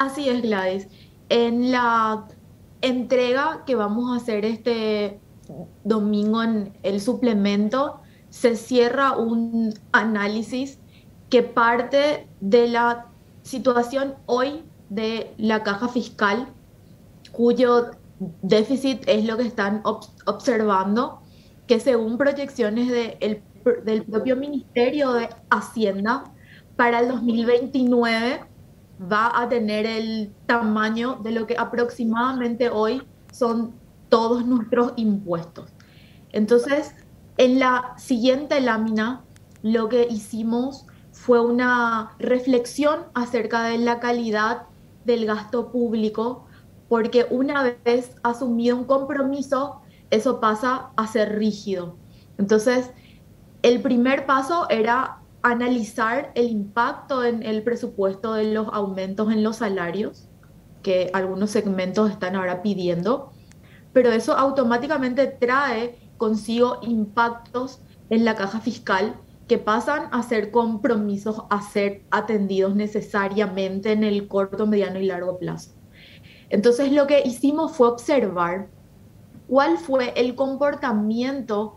Así es, Gladys. En la entrega que vamos a hacer este domingo en el suplemento, se cierra un análisis que parte de la situación hoy de la caja fiscal, cuyo déficit es lo que están observando, que según proyecciones del propio Ministerio de Hacienda, para el 2029 va a tener el tamaño de lo que aproximadamente hoy son todos nuestros impuestos. Entonces, en la siguiente lámina, lo que hicimos fue una reflexión acerca de la calidad del gasto público, porque una vez asumido un compromiso, eso pasa a ser rígido. Entonces, el primer paso era analizar el impacto en el presupuesto de los aumentos en los salarios que algunos segmentos están ahora pidiendo, pero eso automáticamente trae consigo impactos en la caja fiscal que pasan a ser compromisos a ser atendidos necesariamente en el corto, mediano y largo plazo. Entonces lo que hicimos fue observar cuál fue el comportamiento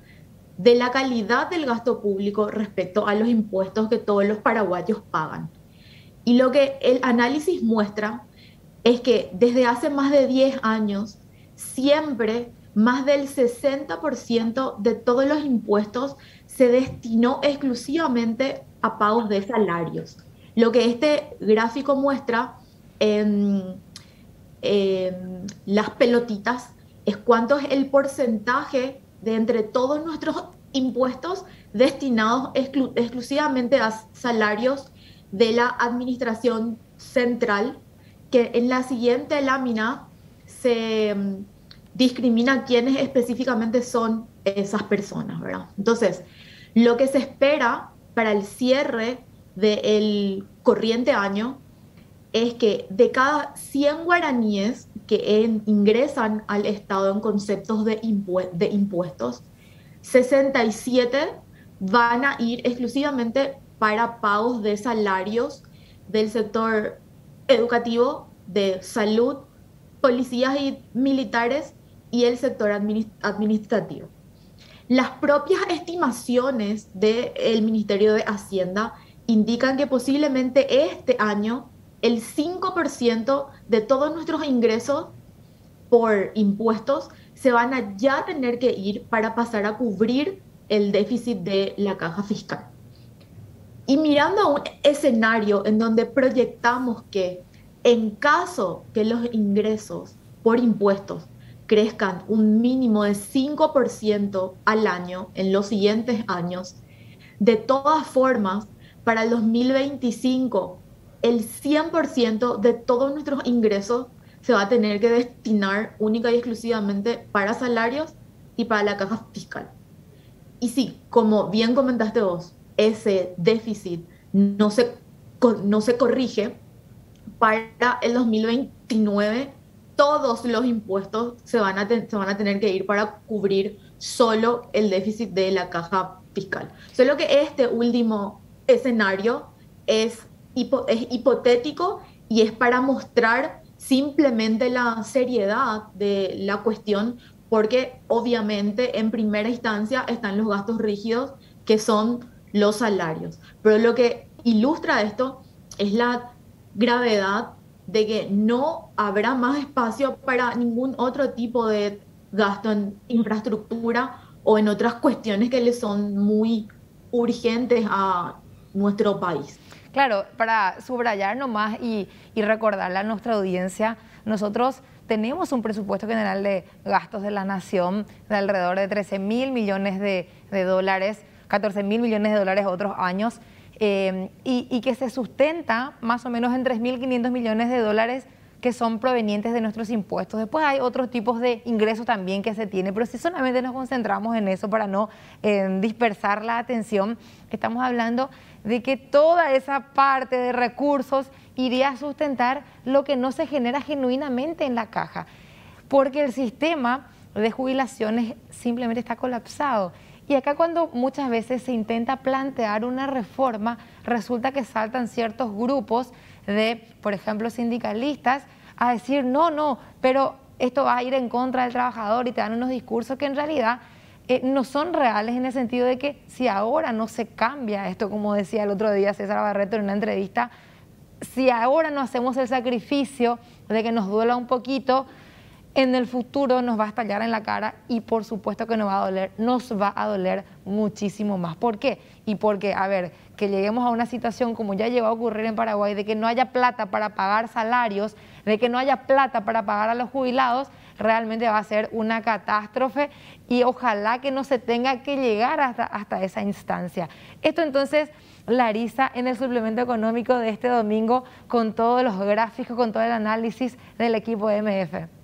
de la calidad del gasto público respecto a los impuestos que todos los paraguayos pagan. Y lo que el análisis muestra es que desde hace más de 10 años, siempre más del 60% de todos los impuestos se destinó exclusivamente a pagos de salarios. Lo que este gráfico muestra en, las pelotitas es cuánto es el porcentaje de entre todos nuestros impuestos destinados exclusivamente a salarios de la administración central, que en la siguiente lámina se mm, discrimina quiénes específicamente son esas personas, ¿verdad? Entonces, lo que se espera para el cierre del corriente año es que de cada 100 guaraníes que ingresan al Estado en conceptos de, de impuestos, 67 van a ir exclusivamente para pagos de salarios del sector educativo, de salud, policías y militares y el sector administrativo. Las propias estimaciones del Ministerio de Hacienda indican que posiblemente este año el 5% de todos nuestros ingresos por impuestos se van a ya tener que ir para pasar a cubrir el déficit de la caja fiscal. Y mirando un escenario en donde proyectamos que en caso que los ingresos por impuestos crezcan un mínimo de 5% al año en los siguientes años, de todas formas, para el 2025 el 100% de todos nuestros ingresos se va a tener que destinar única y exclusivamente para salarios y para la caja fiscal. Y sí, como bien comentaste vos, ese déficit no se, no se corrige, para el 2029 todos los impuestos se van, a se van a tener que ir para cubrir solo el déficit de la caja fiscal. Solo que este último escenario es es hipotético y es para mostrar simplemente la seriedad de la cuestión, porque obviamente en primera instancia están los gastos rígidos, que son los salarios. Pero lo que ilustra esto es la gravedad de que no habrá más espacio para ningún otro tipo de gasto en infraestructura o en otras cuestiones que le son muy urgentes a nuestro país. Claro, para subrayar nomás y, recordarle a nuestra audiencia, nosotros tenemos un presupuesto general de gastos de la nación de alrededor de 13 mil millones de, dólares, 14 mil millones de dólares otros años, eh, y, y, que se sustenta más o menos en 3.500 millones de dólares que son provenientes de nuestros impuestos. Después hay otros tipos de ingresos también que se tiene, pero si solamente nos concentramos en eso para no eh, dispersar la atención, estamos hablando de que toda esa parte de recursos iría a sustentar lo que no se genera genuinamente en la caja, porque el sistema de jubilaciones simplemente está colapsado Y acá cuando muchas veces se intenta plantear una reforma, resulta que saltan ciertos grupos de, por ejemplo, sindicalistas a decir, no, no, pero esto va a ir en contra del trabajador y te dan unos discursos que en realidad eh, no son reales en el sentido de que si ahora no se cambia esto, como decía el otro día César Barreto en una entrevista, si ahora no hacemos el sacrificio de que nos duela un poquito, en el futuro nos va a estallar en la cara y por supuesto que nos va a doler, nos va a doler muchísimo más. ¿Por qué? Y porque, a ver, que lleguemos a una situación como ya llegó a ocurrir en Paraguay, de que no haya plata para pagar salarios, de que no haya plata para pagar a los jubilados, realmente va a ser una catástrofe y ojalá que no se tenga que llegar hasta, esa instancia. Esto entonces... Larisa en el suplemento económico de este domingo con todos los gráficos, con todo el análisis del equipo MF.